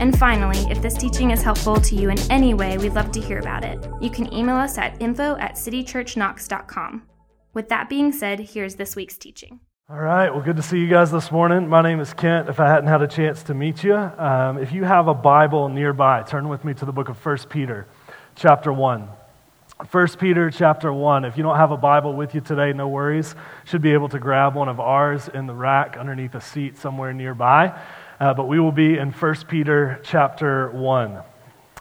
And finally, if this teaching is helpful to you in any way, we'd love to hear about it. You can email us at info at citychurchknox.com. With that being said, here's this week's teaching. All right, well, good to see you guys this morning. My name is Kent. If I hadn't had a chance to meet you, um, if you have a Bible nearby, turn with me to the book of 1 Peter, chapter 1. 1 Peter chapter 1. If you don't have a Bible with you today, no worries. Should be able to grab one of ours in the rack underneath a seat somewhere nearby. Uh, but we will be in 1 Peter chapter 1.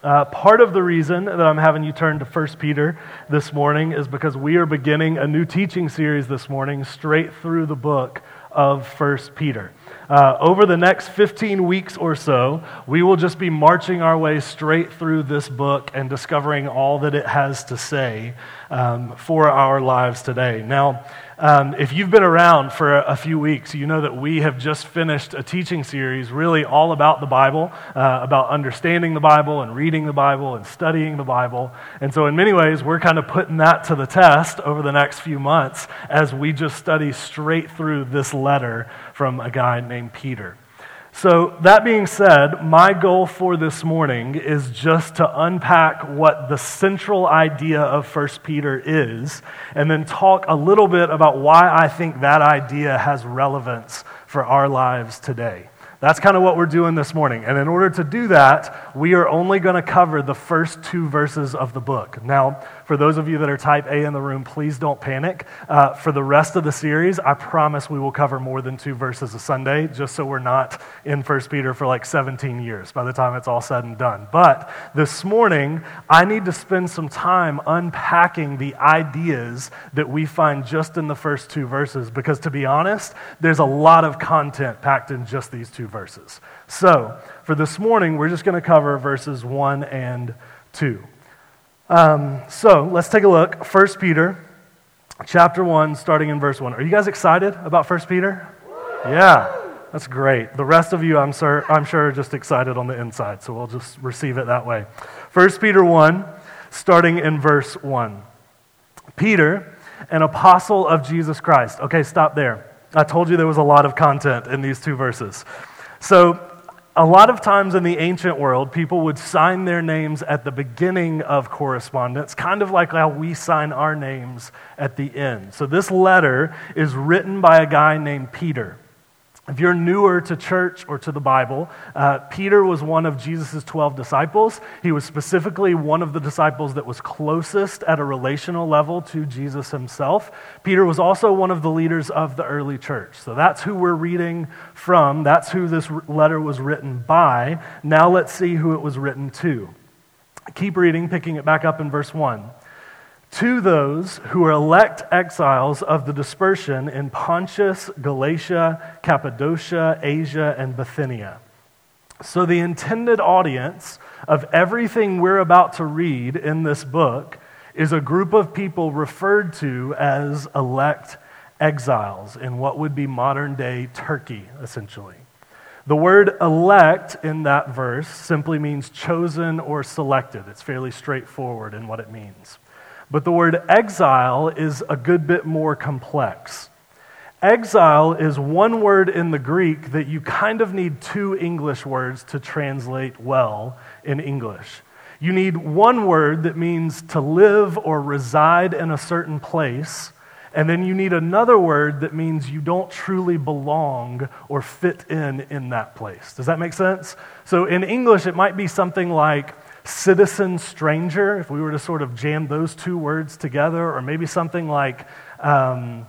Uh, part of the reason that I'm having you turn to 1 Peter this morning is because we are beginning a new teaching series this morning straight through the book of 1 Peter. Uh, over the next 15 weeks or so, we will just be marching our way straight through this book and discovering all that it has to say um, for our lives today. Now, um, if you've been around for a, a, few weeks, you know that we have just finished a teaching series really all about the Bible, uh, about understanding the Bible and reading the Bible and studying the Bible. And so, in many ways, we're kind of putting that to the test over the next few months as we just study straight through this letter from a guy named Peter. So, that being said, my goal for this morning is just to unpack what the central idea of 1 Peter is, and then talk a little bit about why I think that idea has relevance for our lives today. That's kind of what we're doing this morning. And in order to do that, we are only going to cover the first two verses of the book. Now, for those of you that are type A in the room, please don't panic. Uh, for the rest of the series, I promise we will cover more than two verses a Sunday, just so we're not in 1 Peter for like 17 years by the time it's all said and done. But this morning, I need to spend some time unpacking the ideas that we find just in the first two verses, because to be honest, there's a lot of content packed in just these two verses. So, for this morning, we're just going to cover verses 1 and 2. Um, so, let's take a look. 1 Peter chapter 1, starting in verse 1. Are you guys excited about 1 Peter? Yeah, that's great. The rest of you, I'm, sure, I'm sure, are just excited on the inside, so we'll just receive it that way. 1 Peter 1, starting in verse 1. Peter, an apostle of Jesus Christ. Okay, stop there. I told you there was a lot of content in these two verses. So, a lot of times in the ancient world, people would sign their names at the beginning of correspondence, kind of like how we sign our names at the end. So, this letter is written by a guy named Peter. If you're newer to church or to the Bible, uh, Peter was one of Jesus' 12 disciples. He was specifically one of the disciples that was closest at a relational level to Jesus himself. Peter was also one of the leaders of the early church. So that's who we're reading from. That's who this letter was written by. Now let's see who it was written to. Keep reading, picking it back up in verse 1 to those who are elect exiles of the dispersion in Pontus, Galatia, Cappadocia, Asia, and Bithynia. So, the intended audience of everything we're about to read in this book is a group of people referred to as elect exiles in what would be modern day Turkey, essentially. The word elect in that verse simply means chosen or selected. It's fairly straightforward in what it means. But the word exile is a good bit more complex. Exile is one word in the Greek that you kind of need two English words to translate well in English. You need one word that means to live or reside in a certain place, and then you need another word that means you don't truly belong or fit in in that place. Does that make sense? So in English, it might be something like citizen stranger, if we were to sort of jam those two words together, or maybe something like um,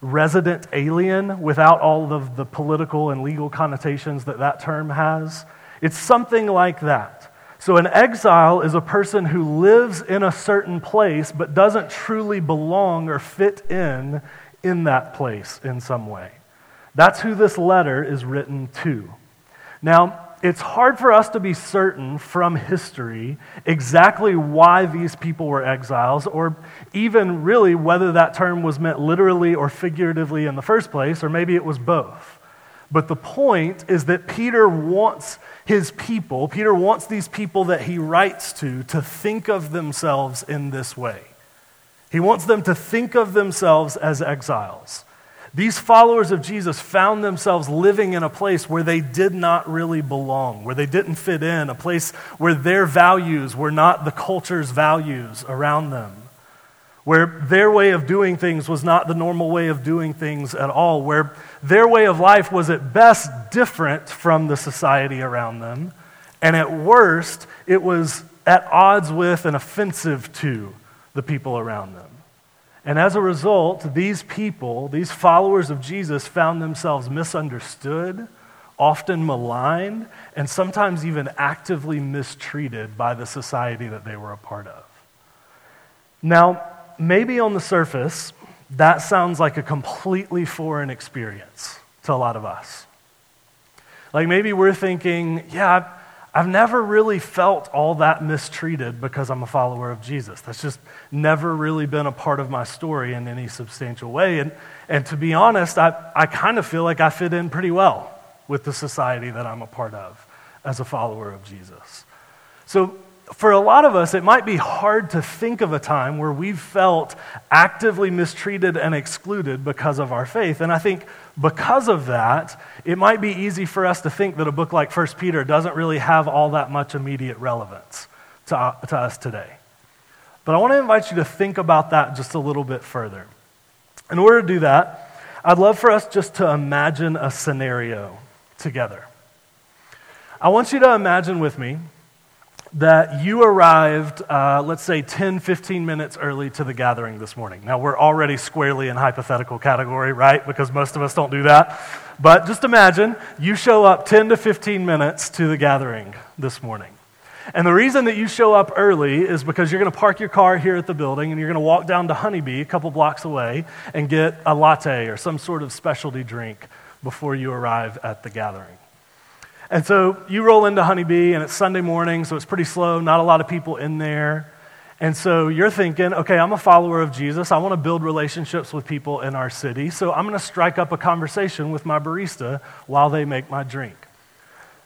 resident alien without all of the political and legal connotations that that term has. It's something like that. So, an exile is a person who lives in a certain place but doesn't truly belong or fit in in that place in some way. That's who this letter is written to. Now, it's hard for us to be certain from history exactly why these people were exiles, or even really whether that term was meant literally or figuratively in the first place, or maybe it was both. But the point is that Peter wants his people, Peter wants these people that he writes to, to think of themselves in this way. He wants them to think of themselves as exiles. These followers of Jesus found themselves living in a place where they did not really belong, where they didn't fit in, a place where their values were not the culture's values around them, where their way of doing things was not the normal way of doing things at all, where their way of life was at best different from the society around them, and at worst, it was at odds with and offensive to the people around them. And as a result, these people, these followers of Jesus, found themselves misunderstood, often maligned, and sometimes even actively mistreated by the society that they were a part of. Now, maybe on the surface, that sounds like a completely foreign experience to a lot of us. Like maybe we're thinking, yeah, I've never really felt all that mistreated because I'm a follower of Jesus. That's just never really been a part of my story in any substantial way. And, and to be honest, I, I kind of feel like I fit in pretty well with the society that I'm a part of as a follower of Jesus. So for a lot of us, it might be hard to think of a time where we've felt actively mistreated and excluded because of our faith. And I think because of that, it might be easy for us to think that a book like 1 Peter doesn't really have all that much immediate relevance to, uh, to us today. But I want to invite you to think about that just a little bit further. In order to do that, I'd love for us just to imagine a scenario together. I want you to imagine with me that you arrived, uh, let's say, 10, 15 minutes early to the gathering this morning. Now, we're already squarely in hypothetical category, right? Because most of us don't do that. But just imagine you show up 10 to 15 minutes to the gathering this morning. And the reason that you show up early is because you're going to park your car here at the building and you're going to walk down to Honeybee, a couple blocks away, and get a latte or some sort of specialty drink before you arrive at the gathering. And so you roll into Honeybee, and it's Sunday morning, so it's pretty slow, not a lot of people in there. And so you're thinking, okay, I'm a follower of Jesus. I want to build relationships with people in our city. So I'm going to strike up a conversation with my barista while they make my drink.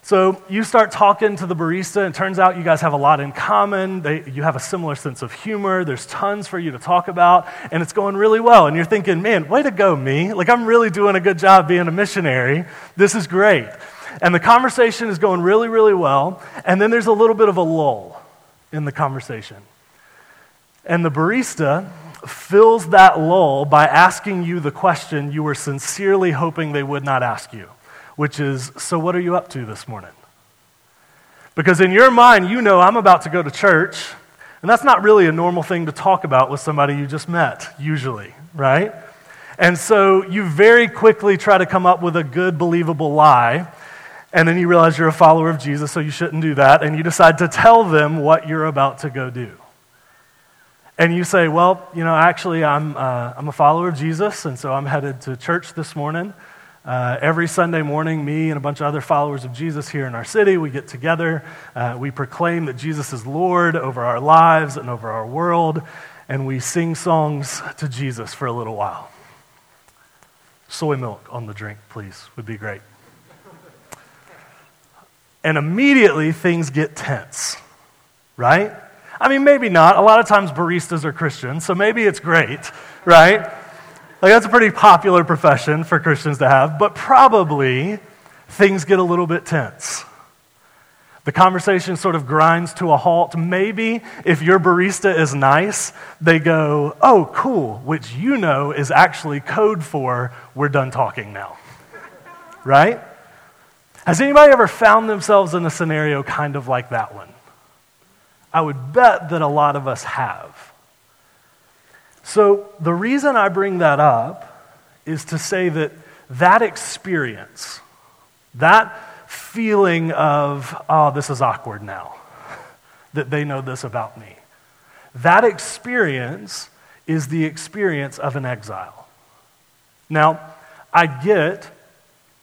So you start talking to the barista, and turns out you guys have a lot in common. They, you have a similar sense of humor. There's tons for you to talk about, and it's going really well. And you're thinking, man, way to go, me. Like, I'm really doing a good job being a missionary. This is great. And the conversation is going really, really well. And then there's a little bit of a lull in the conversation. And the barista fills that lull by asking you the question you were sincerely hoping they would not ask you, which is So, what are you up to this morning? Because in your mind, you know I'm about to go to church, and that's not really a normal thing to talk about with somebody you just met, usually, right? And so you very quickly try to come up with a good, believable lie and then you realize you're a follower of Jesus, so you shouldn't do that, and you decide to tell them what you're about to go do. And you say, Well, you know, actually, I'm, uh, I'm a follower of Jesus, and so I'm headed to church this morning. Uh, every Sunday morning, me and a bunch of other followers of Jesus here in our city, we get together. Uh, we proclaim that Jesus is Lord over our lives and over our world, and we sing songs to Jesus for a little while. Soy milk on the drink, please, would be great. And immediately things get tense, right? I mean, maybe not. A lot of times baristas are Christians, so maybe it's great, right? Like, that's a pretty popular profession for Christians to have, but probably things get a little bit tense. The conversation sort of grinds to a halt. Maybe if your barista is nice, they go, oh, cool, which you know is actually code for we're done talking now. right? Has anybody ever found themselves in a scenario kind of like that one? I would bet that a lot of us have. So, the reason I bring that up is to say that that experience, that feeling of, oh, this is awkward now, that they know this about me, that experience is the experience of an exile. Now, I get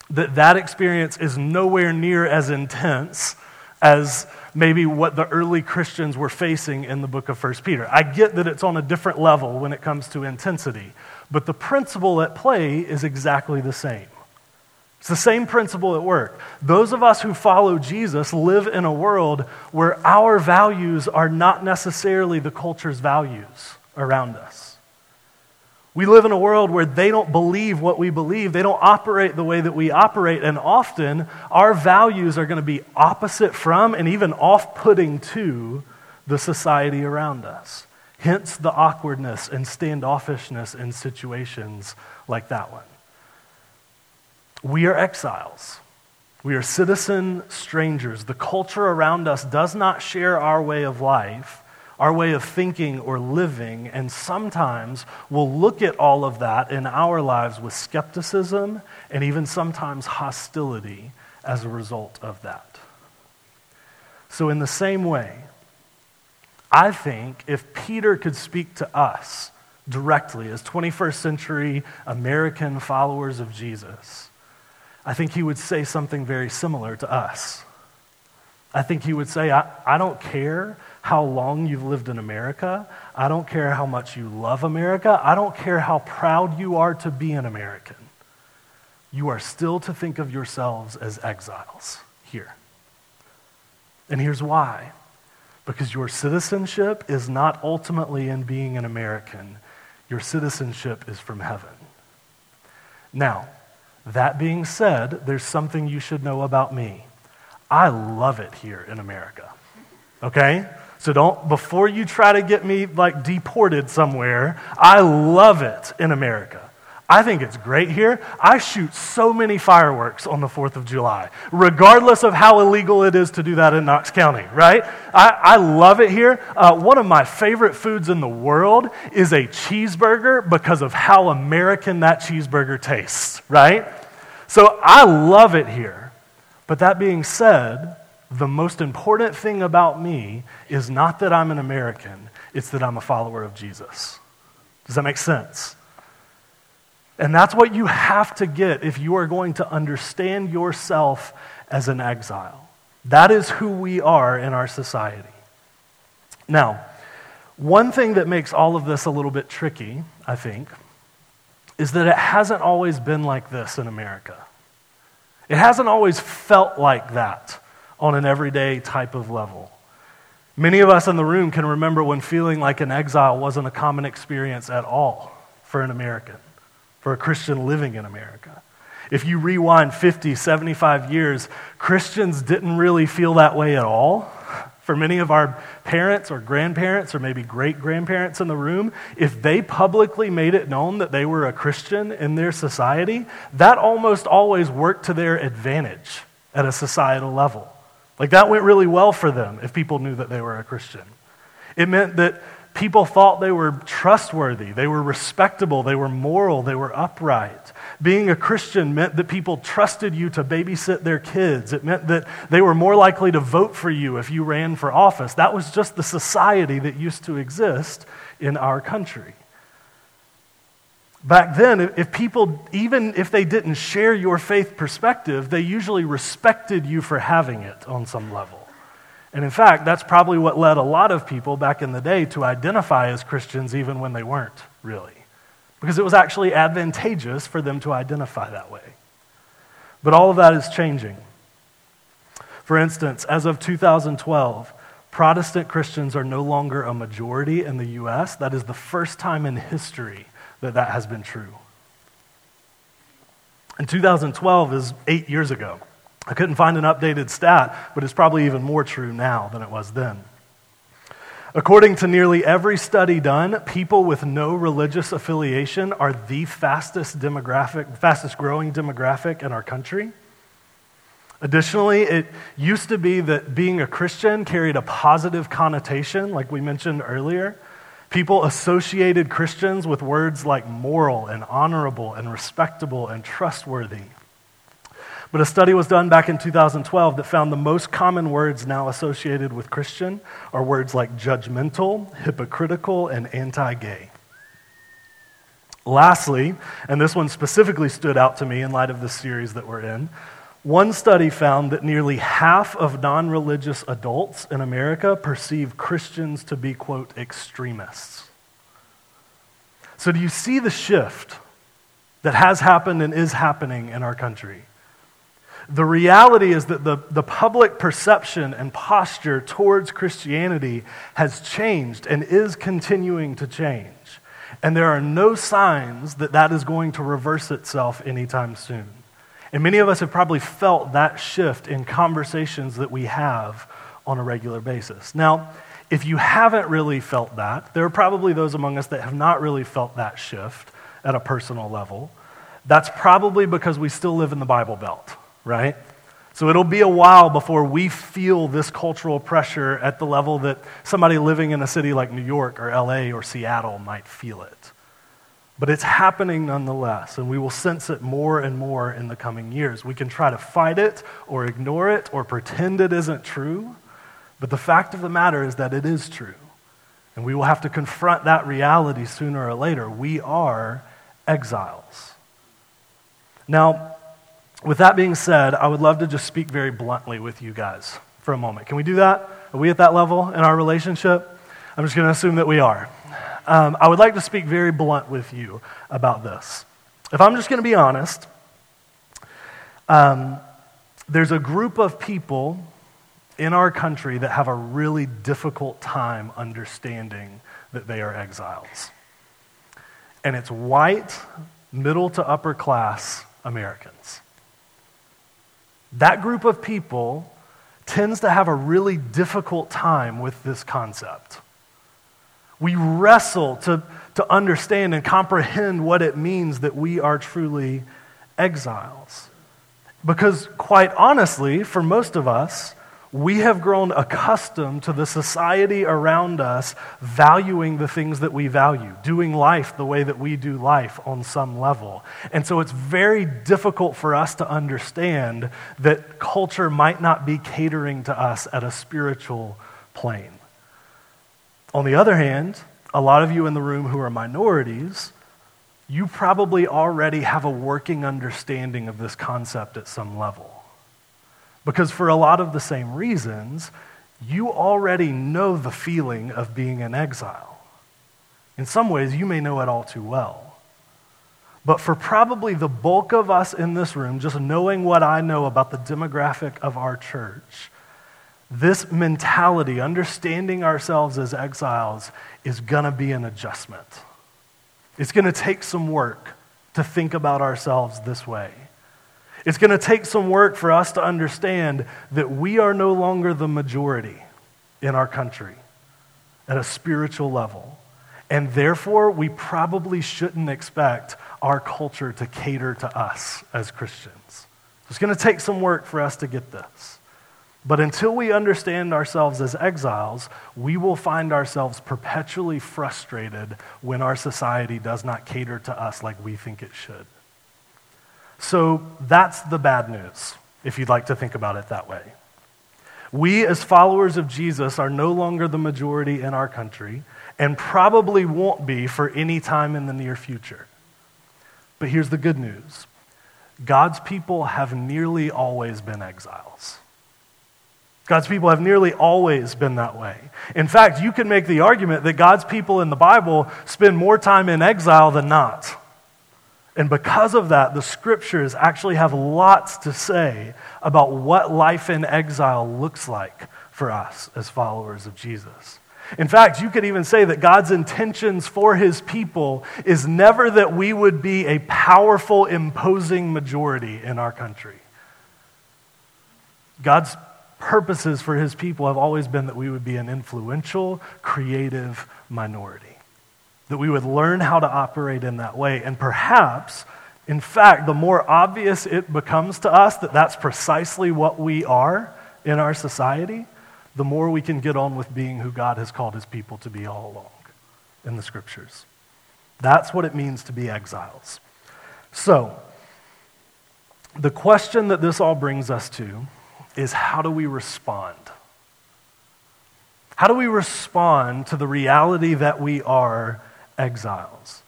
that that experience is nowhere near as intense as maybe what the early Christians were facing in the book of 1 Peter. I get that it's on a different level when it comes to intensity, but the principle at play is exactly the same. It's the same principle at work. Those of us who follow Jesus live in a world where our values are not necessarily the culture's values around us. We live in a world where they don't believe what we believe. They don't operate the way that we operate. And often, our values are going to be opposite from and even off putting to the society around us. Hence the awkwardness and standoffishness in situations like that one. We are exiles. We are citizen strangers. The culture around us does not share our way of life our way of thinking or living, and sometimes we'll look at all of that in our lives with skepticism and even sometimes hostility as a result of that. So, in the same way, I think if Peter could speak to us directly as 21st century American followers of Jesus, I think he would say something very similar to us. I think he would say, I, I don't care how long you've lived in America. I don't care how much you love America. I don't care how proud you are to be an American. You are still to think of yourselves as exiles here. And here's why because your citizenship is not ultimately in being an American, your citizenship is from heaven. Now, that being said, there's something you should know about me. I love it here in America. Okay? So don't, before you try to get me like deported somewhere, I love it in America. I think it's great here. I shoot so many fireworks on the 4th of July, regardless of how illegal it is to do that in Knox County, right? I, I love it here. Uh, one of my favorite foods in the world is a cheeseburger because of how American that cheeseburger tastes, right? So I love it here. But that being said, the most important thing about me is not that I'm an American, it's that I'm a follower of Jesus. Does that make sense? And that's what you have to get if you are going to understand yourself as an exile. That is who we are in our society. Now, one thing that makes all of this a little bit tricky, I think, is that it hasn't always been like this in America. It hasn't always felt like that on an everyday type of level. Many of us in the room can remember when feeling like an exile wasn't a common experience at all for an American, for a Christian living in America. If you rewind 50, 75 years, Christians didn't really feel that way at all. For many of our parents or grandparents or maybe great grandparents in the room, if they publicly made it known that they were a Christian in their society, that almost always worked to their advantage at a societal level. Like that went really well for them if people knew that they were a Christian. It meant that people thought they were trustworthy, they were respectable, they were moral, they were upright. Being a Christian meant that people trusted you to babysit their kids. It meant that they were more likely to vote for you if you ran for office. That was just the society that used to exist in our country. Back then, if people, even if they didn't share your faith perspective, they usually respected you for having it on some level. And in fact, that's probably what led a lot of people back in the day to identify as Christians even when they weren't really. Because it was actually advantageous for them to identify that way. But all of that is changing. For instance, as of 2012, Protestant Christians are no longer a majority in the U.S. That is the first time in history that that has been true. And 2012 is eight years ago. I couldn't find an updated stat, but it's probably even more true now than it was then. According to nearly every study done, people with no religious affiliation are the fastest demographic, fastest growing demographic in our country. Additionally, it used to be that being a Christian carried a positive connotation, like we mentioned earlier. People associated Christians with words like moral and honorable and respectable and trustworthy. But a study was done back in 2012 that found the most common words now associated with Christian are words like judgmental, hypocritical, and anti gay. Lastly, and this one specifically stood out to me in light of the series that we're in, one study found that nearly half of non religious adults in America perceive Christians to be, quote, extremists. So, do you see the shift that has happened and is happening in our country? The reality is that the, the public perception and posture towards Christianity has changed and is continuing to change. And there are no signs that that is going to reverse itself anytime soon. And many of us have probably felt that shift in conversations that we have on a regular basis. Now, if you haven't really felt that, there are probably those among us that have not really felt that shift at a personal level. That's probably because we still live in the Bible Belt, right? So it'll be a while before we feel this cultural pressure at the level that somebody living in a city like New York or LA or Seattle might feel it. But it's happening nonetheless, and we will sense it more and more in the coming years. We can try to fight it or ignore it or pretend it isn't true, but the fact of the matter is that it is true. And we will have to confront that reality sooner or later. We are exiles. Now, with that being said, I would love to just speak very bluntly with you guys for a moment. Can we do that? Are we at that level in our relationship? I'm just going to assume that we are um, I would like to speak very blunt with you about this. If I'm just going to be honest, um, there's a group of people in our country that have a really difficult time understanding that they are exiles. And it's white, middle to upper class Americans. That group of people tends to have a really difficult time with this concept. We wrestle to, to understand and comprehend what it means that we are truly exiles. Because, quite honestly, for most of us, we have grown accustomed to the society around us valuing the things that we value, doing life the way that we do life on some level. And so it's very difficult for us to understand that culture might not be catering to us at a spiritual plane. On the other hand, a lot of you in the room who are minorities, you probably already have a working understanding of this concept at some level. Because for a lot of the same reasons, you already know the feeling of being an exile. In some ways, you may know it all too well. But for probably the bulk of us in this room, just knowing what I know about the demographic of our church, this mentality, understanding ourselves as exiles, is going to be an adjustment. It's going to take some work to think about ourselves this way. It's going to take some work for us to understand that we are no longer the majority in our country at a spiritual level. And therefore, we probably shouldn't expect our culture to cater to us as Christians. It's going to take some work for us to get this. But until we understand ourselves as exiles, we will find ourselves perpetually frustrated when our society does not cater to us like we think it should. So that's the bad news, if you'd like to think about it that way. We, as followers of Jesus, are no longer the majority in our country and probably won't be for any time in the near future. But here's the good news God's people have nearly always been exiles. God's people have nearly always been that way. In fact, you can make the argument that God's people in the Bible spend more time in exile than not. And because of that, the scriptures actually have lots to say about what life in exile looks like for us as followers of Jesus. In fact, you could even say that God's intentions for his people is never that we would be a powerful, imposing majority in our country. God's purposes for his people have always been that we would be an influential, creative minority. That we would learn how to operate in that way. And perhaps, in fact, the more obvious it becomes to us that that's precisely what we are in our society, the more we can get on with being who God has called his people to be all along in the scriptures. That's what it means to be exiles. So, the question that this all brings us to is how do we respond? How do we respond to the reality that we are exiles?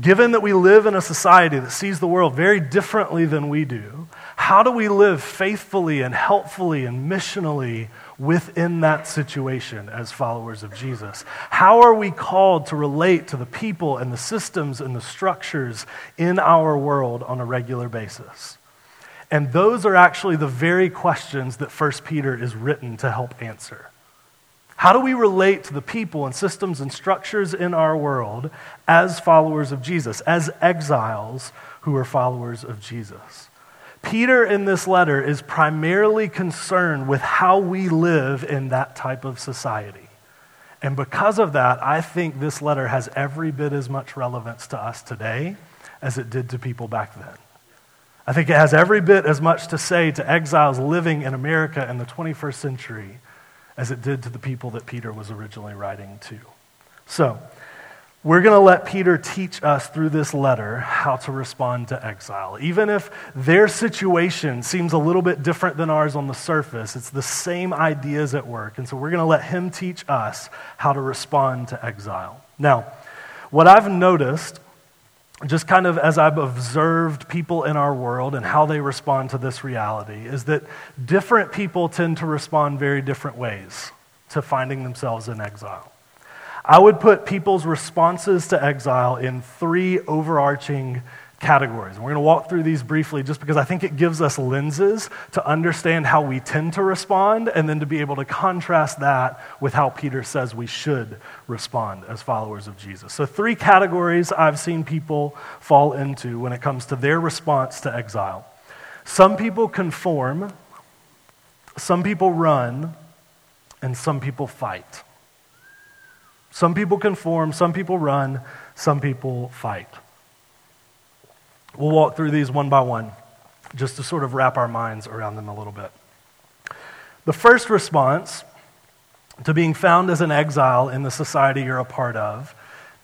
Given that we live in a society that sees the world very differently than we do, how do we live faithfully and helpfully and missionally within that situation as followers of Jesus? How are we called to relate to the people and the systems and the structures in our world on a regular basis? And those are actually the very questions that 1 Peter is written to help answer. How do we relate to the people and systems and structures in our world as followers of Jesus, as exiles who are followers of Jesus? Peter in this letter is primarily concerned with how we live in that type of society. And because of that, I think this letter has every bit as much relevance to us today as it did to people back then. I think it has every bit as much to say to exiles living in America in the 21st century as it did to the people that Peter was originally writing to. So, we're going to let Peter teach us through this letter how to respond to exile. Even if their situation seems a little bit different than ours on the surface, it's the same ideas at work. And so we're going to let him teach us how to respond to exile. Now, what I've noticed just kind of as I've observed people in our world and how they respond to this reality, is that different people tend to respond very different ways to finding themselves in exile. I would put people's responses to exile in three overarching categories. And we're going to walk through these briefly just because I think it gives us lenses to understand how we tend to respond and then to be able to contrast that with how Peter says we should respond as followers of Jesus. So, three categories I've seen people fall into when it comes to their response to exile. Some people conform, some people run, and some people fight. Some people conform, some people run, some people fight. We'll walk through these one by one just to sort of wrap our minds around them a little bit. The first response to being found as an exile in the society you're a part of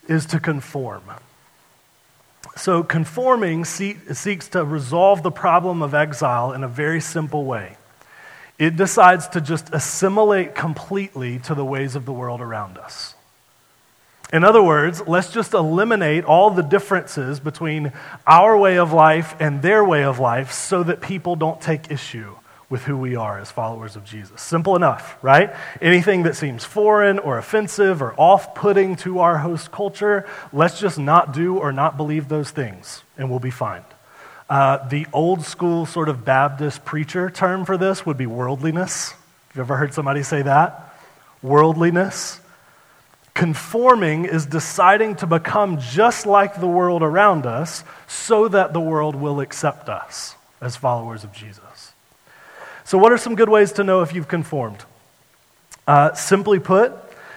is to conform. So, conforming seeks to resolve the problem of exile in a very simple way. It decides to just assimilate completely to the ways of the world around us. In other words, let's just eliminate all the differences between our way of life and their way of life so that people don't take issue with who we are as followers of Jesus. Simple enough, right? Anything that seems foreign or offensive or off putting to our host culture, let's just not do or not believe those things, and we'll be fine. Uh, the old school sort of Baptist preacher term for this would be worldliness. Have you ever heard somebody say that? Worldliness. Conforming is deciding to become just like the world around us so that the world will accept us as followers of Jesus. So, what are some good ways to know if you've conformed? Uh, simply put,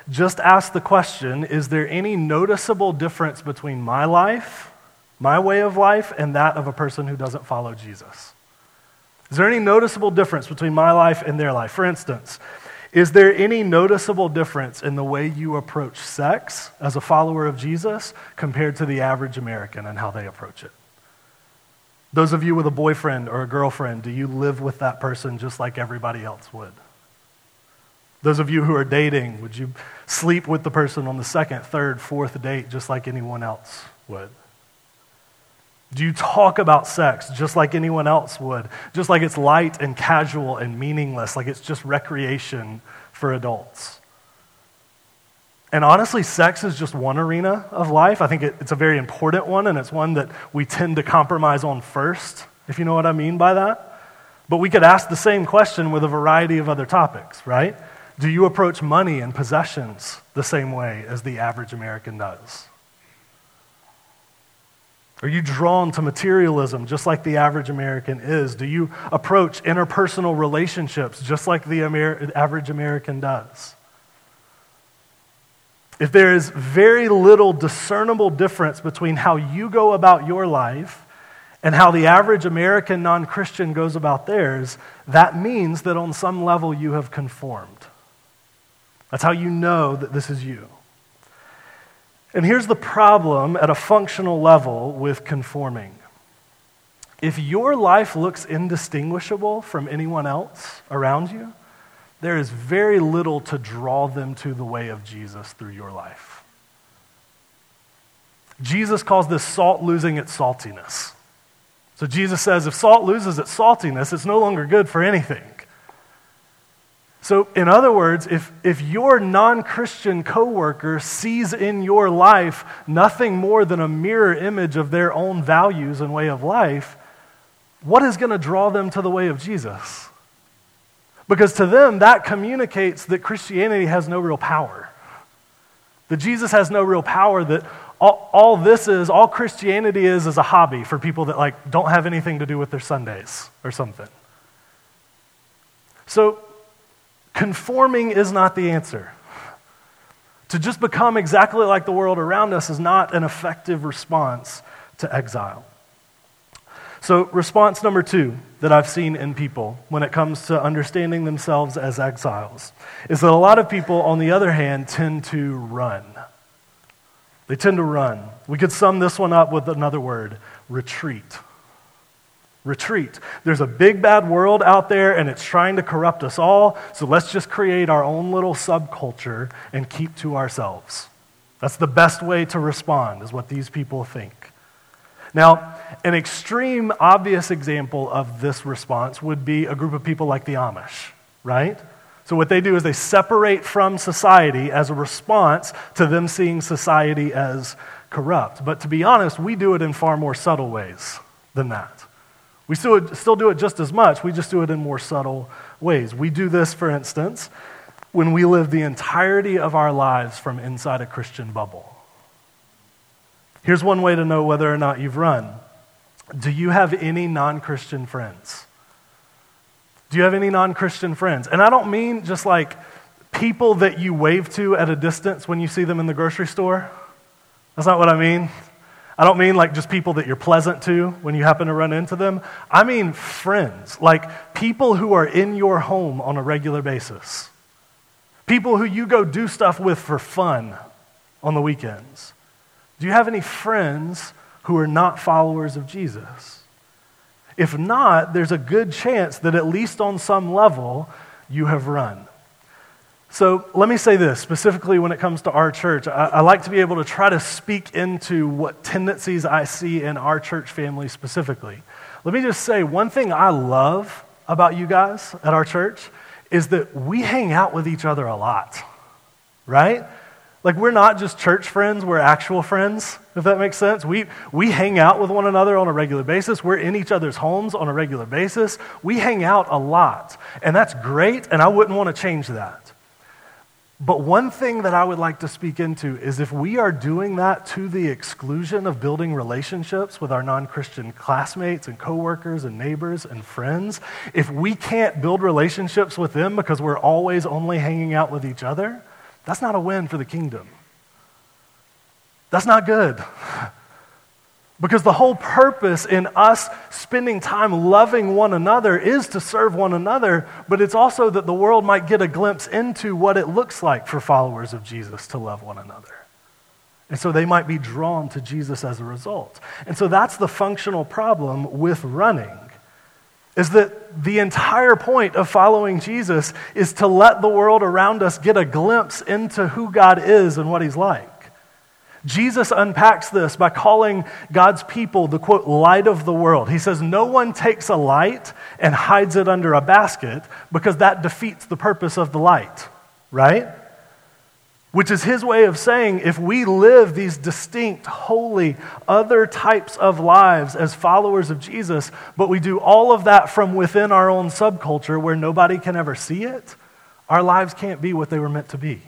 just ask the question Is there any noticeable difference between my life, my way of life, and that of a person who doesn't follow Jesus? Is there any noticeable difference between my life and their life? For instance, is there any noticeable difference in the way you approach sex as a follower of Jesus compared to the average American and how they approach it? Those of you with a boyfriend or a girlfriend, do you live with that person just like everybody else would? Those of you who are dating, would you sleep with the person on the second, third, fourth date just like anyone else would? Do you talk about sex just like anyone else would? Just like it's light and casual and meaningless, like it's just recreation for adults? And honestly, sex is just one arena of life. I think it, it's a very important one, and it's one that we tend to compromise on first, if you know what I mean by that. But we could ask the same question with a variety of other topics, right? Do you approach money and possessions the same way as the average American does? Are you drawn to materialism just like the average American is? Do you approach interpersonal relationships just like the Amer- average American does? If there is very little discernible difference between how you go about your life and how the average American non Christian goes about theirs, that means that on some level you have conformed. That's how you know that this is you. And here's the problem at a functional level with conforming. If your life looks indistinguishable from anyone else around you, there is very little to draw them to the way of Jesus through your life. Jesus calls this salt losing its saltiness. So Jesus says if salt loses its saltiness, it's no longer good for anything. So, in other words, if, if your non Christian coworker sees in your life nothing more than a mirror image of their own values and way of life, what is going to draw them to the way of Jesus? Because to them, that communicates that Christianity has no real power. That Jesus has no real power, that all, all this is, all Christianity is, is a hobby for people that like don't have anything to do with their Sundays or something. So, conforming is not the answer. To just become exactly like the world around us is not an effective response to exile. So, response number two that I've seen in people when it comes to understanding themselves as exiles is that a lot of people, on the other hand, tend to run. They tend to run. We could sum this one up with another word retreat. Retreat. There's a big bad world out there and it's trying to corrupt us all, so let's just create our own little subculture and keep to ourselves. That's the best way to respond, is what these people think. Now, an extreme, obvious example of this response would be a group of people like the Amish, right? So, what they do is they separate from society as a response to them seeing society as corrupt. But to be honest, we do it in far more subtle ways than that. We still, still do it just as much, we just do it in more subtle ways. We do this, for instance, when we live the entirety of our lives from inside a Christian bubble. Here's one way to know whether or not you've run Do you have any non Christian friends? Do you have any non Christian friends? And I don't mean just like people that you wave to at a distance when you see them in the grocery store. That's not what I mean. I don't mean like just people that you're pleasant to when you happen to run into them. I mean friends, like people who are in your home on a regular basis, people who you go do stuff with for fun on the weekends. Do you have any friends who are not followers of Jesus? If not, there's a good chance that at least on some level you have run. So let me say this specifically when it comes to our church. I, I, like to be able to try to speak into what tendencies I see in our church family specifically. Let me just say one thing I love about you guys at our church is that we hang out with each other a lot, right? Like, we're not just church friends, we're actual friends, if that makes sense. We, we hang out with one another on a regular basis. We're in each other's homes on a regular basis. We hang out a lot. And that's great, and I wouldn't want to change that. But one thing that I would like to speak into is if we are doing that to the exclusion of building relationships with our non Christian classmates and coworkers and neighbors and friends, if we can't build relationships with them because we're always only hanging out with each other, that's not a win for the kingdom. That's not good. Because the whole purpose in us spending time loving one another is to serve one another, but it's also that the world might get a glimpse into what it looks like for followers of Jesus to love one another. And so they might be drawn to Jesus as a result. And so that's the functional problem with running is that the entire point of following Jesus is to let the world around us get a glimpse into who God is and what He's like. Jesus unpacks this by calling God's people the quote, light of the world. He says, No one takes a light and hides it under a basket because that defeats the purpose of the light, right? which is his way of saying if we live these distinct, holy, other types of lives as followers of Jesus, but we do all of that from within our own subculture where nobody can ever see it, our lives can't be what they were meant to be.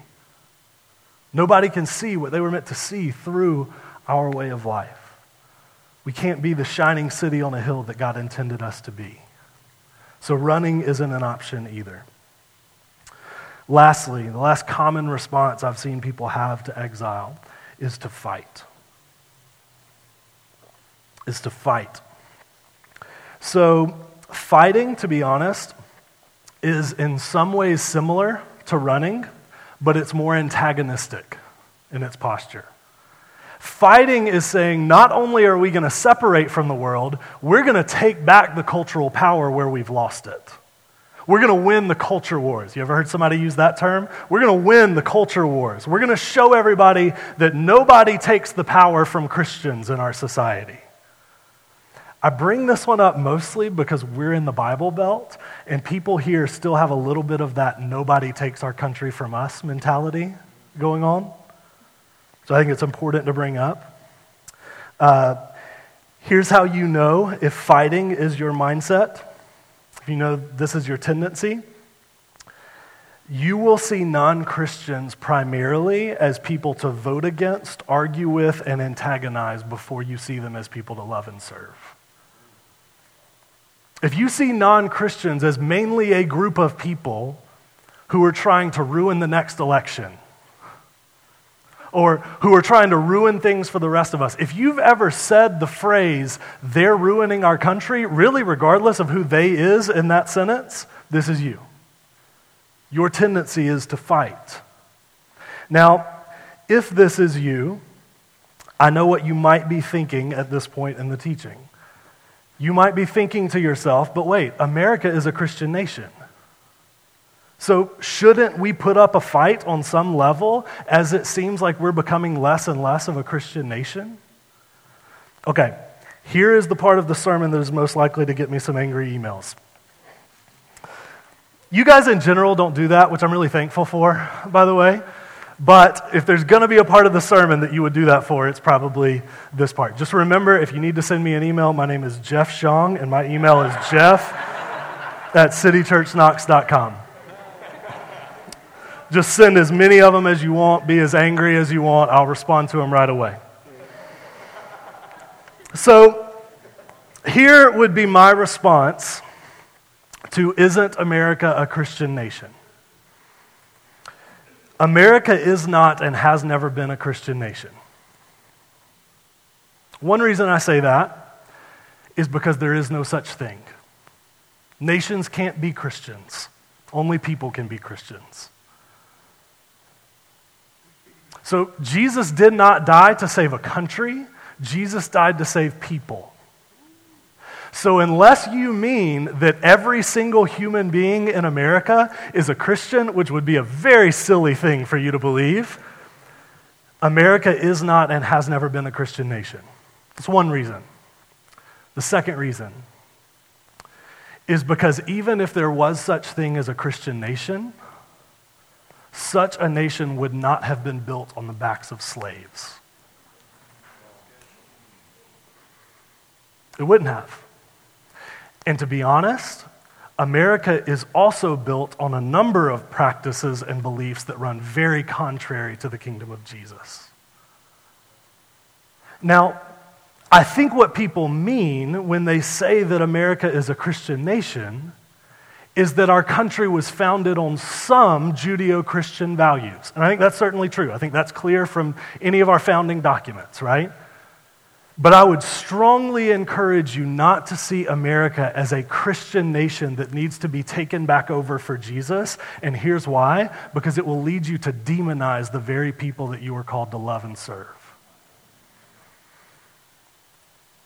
Nobody can see what they were meant to see through our way of life. We can't be the shining city on a hill that God intended us to be. So running isn't an option either. Lastly, the last common response I've seen people have to exile is to fight. Is to fight. So, fighting, to be honest, is in some ways similar to running, but it's more antagonistic in its posture. Fighting is saying not only are we going to separate from the world, we're going to take back the cultural power where we've lost it. We're going to win the culture wars. You ever heard somebody use that term? We're going to win the culture wars. We're going to show everybody that nobody takes the power from Christians in our society. I bring this one up mostly because we're in the Bible Belt, and people here still have a little bit of that nobody takes our country from us mentality going on. So I think it's important to bring up. Uh, here's how you know if fighting is your mindset if you know this is your tendency, you will see non Christians primarily as people to vote against, argue with, and antagonize before you see them as people to love and serve. If you see non Christians as mainly a group of people who are trying to ruin the next election, or who are trying to ruin things for the rest of us. If you've ever said the phrase, they're ruining our country, really, regardless of who they is in that sentence, this is you. Your tendency is to fight. Now, if this is you, I know what you might be thinking at this point in the teaching. You might be thinking to yourself, but wait, America is a Christian nation. So, shouldn't we put up a fight on some level as it seems like we're becoming less and less of a Christian nation? Okay, here is the part of the sermon that is most likely to get me some angry emails. You guys in general don't do that, which I'm really thankful for, by the way. But if there's going to be a part of the sermon that you would do that for, it's probably this part. Just remember if you need to send me an email, my name is Jeff Shong, and my email is jeff at citychurchknox.com. Just send as many of them as you want, be as angry as you want. I'll respond to them right away. So, here would be my response to Isn't America a Christian nation? America is not and has never been a Christian nation. One reason I say that is because there is no such thing. Nations can't be Christians, only people can be Christians. So Jesus did not die to save a country, Jesus died to save people. So, unless you mean that every single human being in America is a Christian, which would be a very silly thing for you to believe, America is not and has never been a Christian nation. That's one reason. The second reason is because even if there was such thing as a Christian nation, such a nation would not have been built on the backs of slaves. It wouldn't have. And to be honest, America is also built on a number of practices and beliefs that run very contrary to the kingdom of Jesus. Now, I think what people mean when they say that America is a Christian nation is that our country was founded on some Judeo Christian values. And I think that's certainly true. I think that's clear from any of our founding documents, right? But I would strongly encourage you not to see America as a Christian nation that needs to be taken back over for Jesus. And here's why because it will lead you to demonize the very people that you are called to love and serve.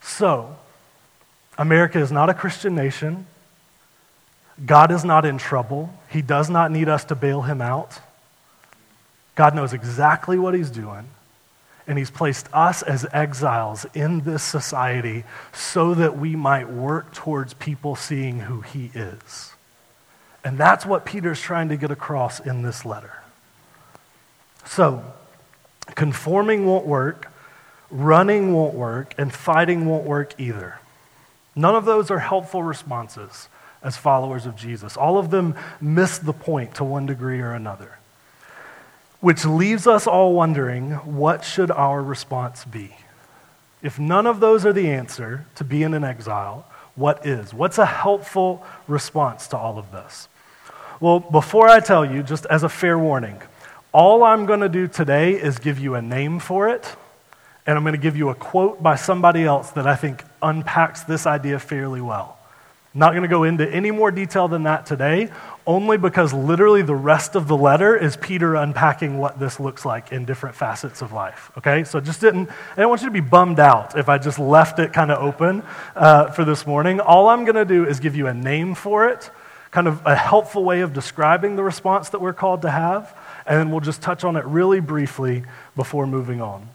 So, America is not a Christian nation. God is not in trouble. He does not need us to bail him out. God knows exactly what he's doing. And he's placed us as exiles in this society so that we might work towards people seeing who he is. And that's what Peter's trying to get across in this letter. So, conforming won't work, running won't work, and fighting won't work either. None of those are helpful responses as followers of Jesus. All of them miss the point to one degree or another, which leaves us all wondering what should our response be? If none of those are the answer to being in an exile, what is? What's a helpful response to all of this? Well, before I tell you, just as a fair warning, all I'm going to do today is give you a name for it, and I'm going to give you a quote by somebody else that I think unpacks this idea fairly well. Not going to go into any more detail than that today, only because literally the rest of the letter is Peter unpacking what this looks like in different facets of life. Okay? So just didn't, I didn't want you to be bummed out if I just left it kind of open uh, for this morning. All I'm going to do is give you a name for it kind of a helpful way of describing the response that we're called to have, and then we'll just touch on it really briefly before moving on.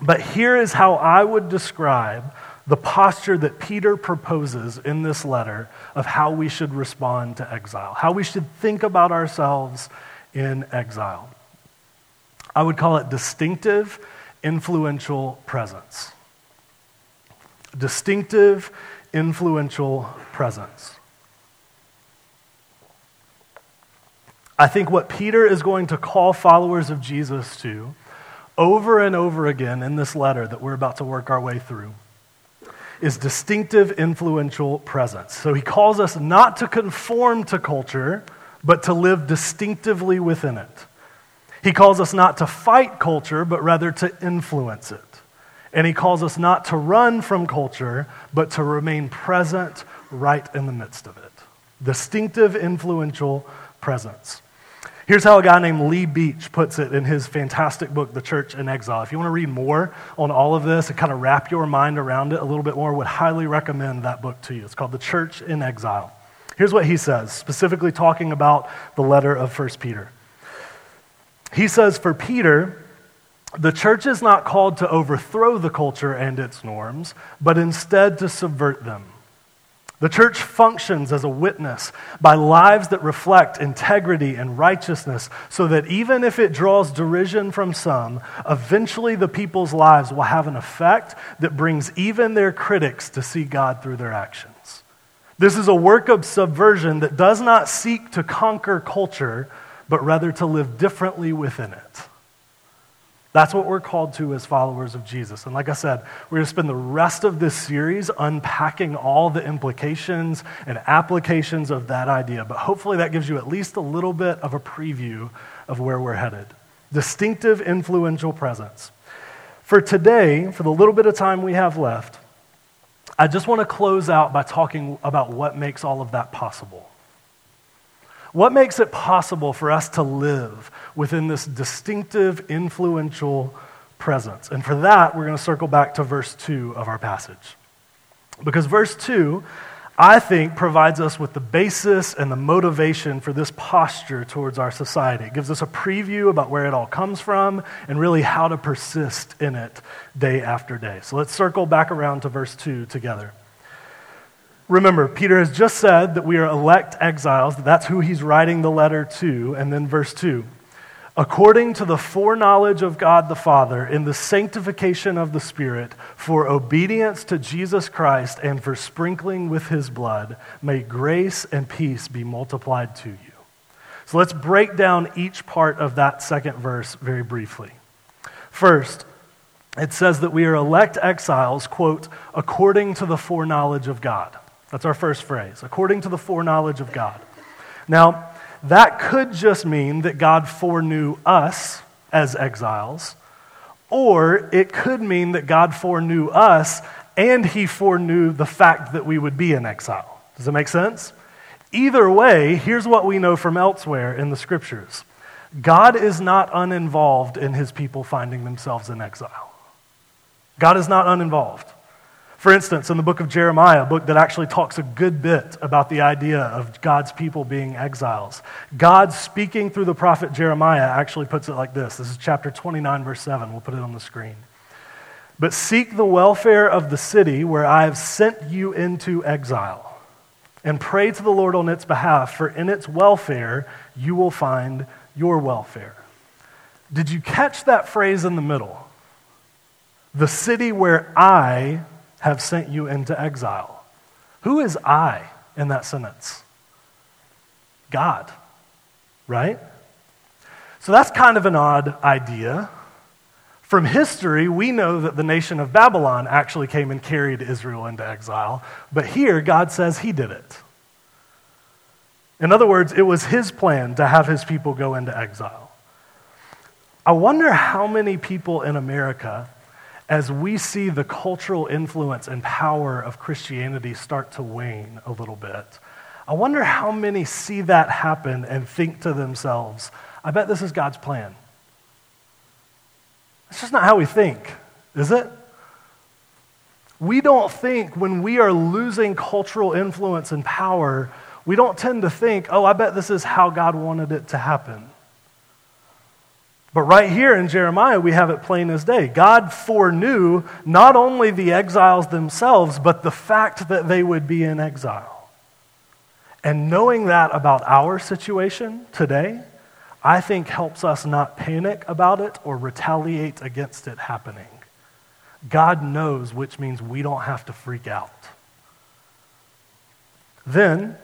But here is how I would describe the posture that Peter proposes in this letter of how we should respond to exile, how we should think about ourselves in exile. I would call it distinctive, influential presence. Distinctive, influential presence. I think what Peter is going to call followers of Jesus to over and over again in this letter that we're about to work our way through is distinctive, influential presence. So he calls us not to conform to culture, but to live distinctively within it. He calls us not to fight culture, but rather to influence it. And he calls us not to run from culture, but to remain present right in the midst of it. Distinctive, influential presence. Here's how a guy named Lee Beach puts it in his fantastic book, The Church in Exile. If you want to read more on all of this and kind of wrap your mind around it a little bit more, I would highly recommend that book to you. It's called The Church in Exile. Here's what he says, specifically talking about the letter of 1 Peter. He says, For Peter, the church is not called to overthrow the culture and its norms, but instead to subvert them. The church functions as a witness by lives that reflect integrity and righteousness, so that even if it draws derision from some, eventually the people's lives will have an effect that brings even their critics to see God through their actions. This is a work of subversion that does not seek to conquer culture, but rather to live differently within it. That's what we're called to as followers of Jesus. And like I said, we're going to spend the rest of this series unpacking all the implications and applications of that idea. But hopefully, that gives you at least a little bit of a preview of where we're headed. Distinctive, influential presence. For today, for the little bit of time we have left, I just want to close out by talking about what makes all of that possible. What makes it possible for us to live within this distinctive, influential presence? And for that, we're going to circle back to verse 2 of our passage. Because verse 2, I think, provides us with the basis and the motivation for this posture towards our society. It gives us a preview about where it all comes from and really how to persist in it day after day. So let's circle back around to verse 2 together. Remember, Peter has just said that we are elect exiles. That's who he's writing the letter to. And then verse 2 according to the foreknowledge of God the Father, in the sanctification of the Spirit, for obedience to Jesus Christ and for sprinkling with his blood, may grace and peace be multiplied to you. So let's break down each part of that second verse very briefly. First, it says that we are elect exiles, quote, according to the foreknowledge of God. That's our first phrase, according to the foreknowledge of God. Now, that could just mean that God foreknew us as exiles, or it could mean that God foreknew us and he foreknew the fact that we would be in exile. Does that make sense? Either way, here's what we know from elsewhere in the scriptures God is not uninvolved in his people finding themselves in exile. God is not uninvolved. For instance, in the book of Jeremiah, a book that actually talks a good bit about the idea of God's people being exiles, God speaking through the prophet Jeremiah actually puts it like this. This is chapter 29, verse 7. We'll put it on the screen. But seek the welfare of the city where I have sent you into exile, and pray to the Lord on its behalf, for in its welfare you will find your welfare. Did you catch that phrase in the middle? The city where I have sent you into exile. Who is I in that sentence? God, right? So that's kind of an odd idea. From history, we know that the nation of Babylon actually came and carried Israel into exile, but here God says he did it. In other words, it was his plan to have his people go into exile. I wonder how many people in America as we see the cultural influence and power of Christianity start to wane a little bit, I wonder how many see that happen and think to themselves, I bet this is God's plan. It's just not how we think, is it? We don't think when we are losing cultural influence and power, we don't tend to think, oh, I bet this is how God wanted it to happen. But right here in Jeremiah, we have it plain as day. God foreknew not only the exiles themselves, but the fact that they would be in exile. And knowing that about our situation today, I think helps us not panic about it or retaliate against it happening. God knows, which means we don't have to freak out. Then,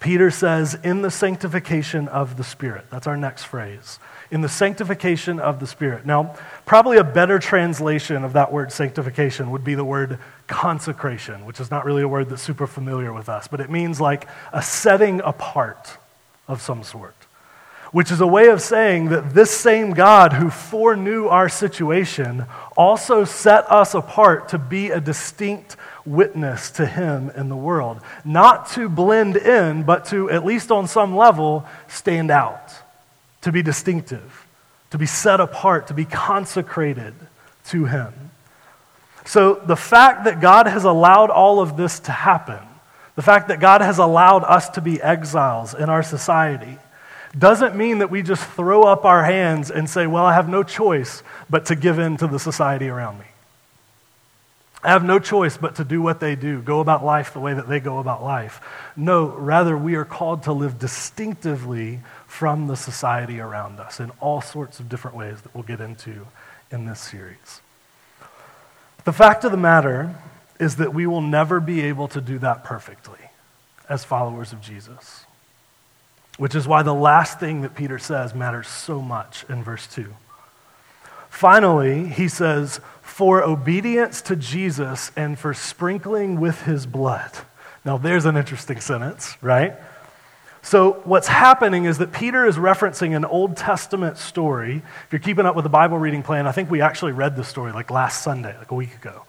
Peter says, in the sanctification of the Spirit. That's our next phrase. In the sanctification of the Spirit. Now, probably a better translation of that word sanctification would be the word consecration, which is not really a word that's super familiar with us, but it means like a setting apart of some sort which is a way of saying that this same God who foreknew our situation also set us apart to be a distinct witness to Him in the world. Not to blend in, but to, at least on some level, stand out, to be distinctive, to be set apart, to be consecrated to Him. So the fact that God has allowed all of this to happen, the fact that God has allowed us to be exiles in our society, doesn't mean that we just throw up our hands and say, Well, I have no choice but to give in to the society around me. I have no choice but to do what they do, go about life the way that they go about life. No, rather, we are called to live distinctively from the society around us in all sorts of different ways that we'll get into in this series. The fact of the matter is that we will never be able to do that perfectly as followers of Jesus which is why the last thing that Peter says matters so much in verse 2. Finally, he says, for obedience to Jesus and for sprinkling with his blood. Now, there's an interesting sentence, right? So, what's happening is that Peter is referencing an Old Testament story. If you're keeping up with the Bible reading plan, I think we actually read the story like last Sunday, like a week ago.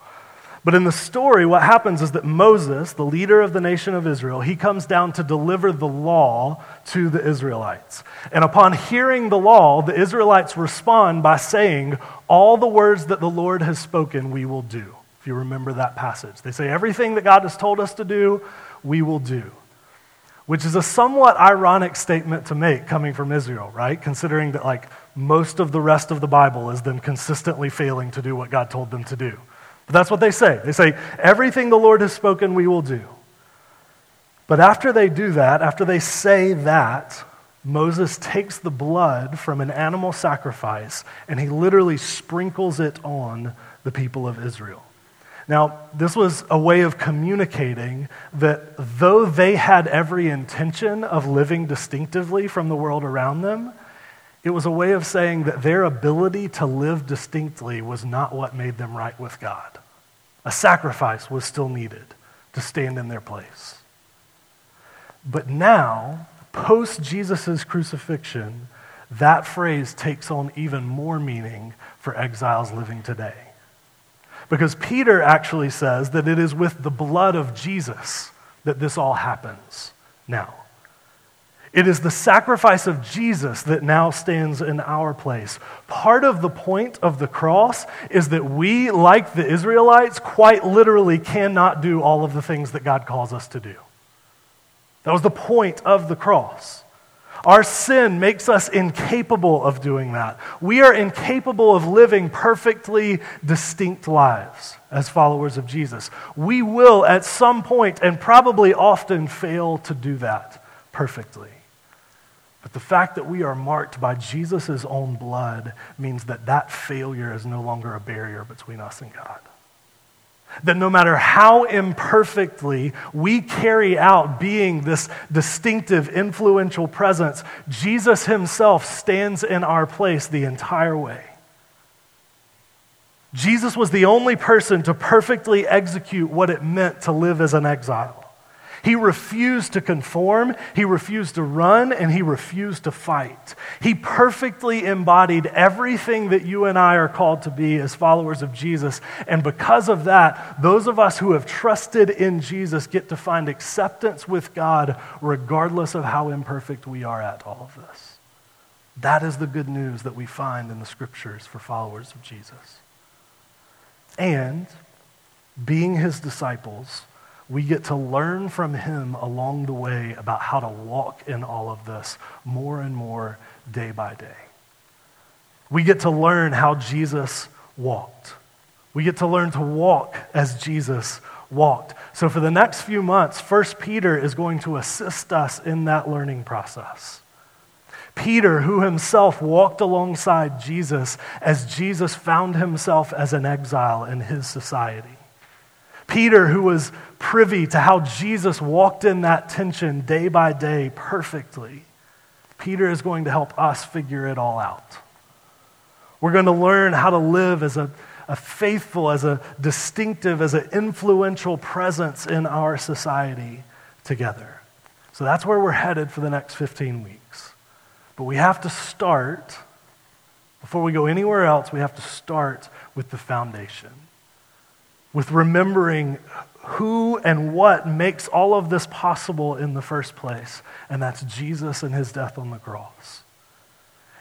But in the story, what happens is that Moses, the leader of the nation of Israel, he comes down to deliver the law to the Israelites. And upon hearing the law, the Israelites respond by saying, All the words that the Lord has spoken, we will do. If you remember that passage, they say, Everything that God has told us to do, we will do. Which is a somewhat ironic statement to make coming from Israel, right? Considering that, like, most of the rest of the Bible is them consistently failing to do what God told them to do. But that's what they say. They say, Everything the Lord has spoken, we will do. But after they do that, after they say that, Moses takes the blood from an animal sacrifice and he literally sprinkles it on the people of Israel. Now, this was a way of communicating that though they had every intention of living distinctively from the world around them, it was a way of saying that their ability to live distinctly was not what made them right with God. A sacrifice was still needed to stand in their place. But now, post Jesus' crucifixion, that phrase takes on even more meaning for exiles living today. Because Peter actually says that it is with the blood of Jesus that this all happens now. It is the sacrifice of Jesus that now stands in our place. Part of the point of the cross is that we, like the Israelites, quite literally cannot do all of the things that God calls us to do. That was the point of the cross. Our sin makes us incapable of doing that. We are incapable of living perfectly distinct lives as followers of Jesus. We will, at some point, and probably often, fail to do that perfectly. But the fact that we are marked by Jesus' own blood means that that failure is no longer a barrier between us and God. That no matter how imperfectly we carry out being this distinctive, influential presence, Jesus himself stands in our place the entire way. Jesus was the only person to perfectly execute what it meant to live as an exile. He refused to conform, he refused to run, and he refused to fight. He perfectly embodied everything that you and I are called to be as followers of Jesus. And because of that, those of us who have trusted in Jesus get to find acceptance with God regardless of how imperfect we are at all of this. That is the good news that we find in the scriptures for followers of Jesus. And being his disciples, we get to learn from him along the way about how to walk in all of this more and more day by day. We get to learn how Jesus walked. We get to learn to walk as Jesus walked. So, for the next few months, First Peter is going to assist us in that learning process. Peter, who himself walked alongside Jesus as Jesus found himself as an exile in his society. Peter, who was privy to how Jesus walked in that tension day by day perfectly. Peter is going to help us figure it all out. We're going to learn how to live as a, a faithful, as a distinctive, as an influential presence in our society together. So that's where we're headed for the next 15 weeks. But we have to start, before we go anywhere else, we have to start with the foundation, with remembering who and what makes all of this possible in the first place, and that's Jesus and his death on the cross.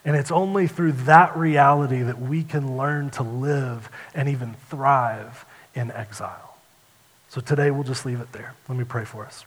And it's only through that reality that we can learn to live and even thrive in exile. So today we'll just leave it there. Let me pray for us.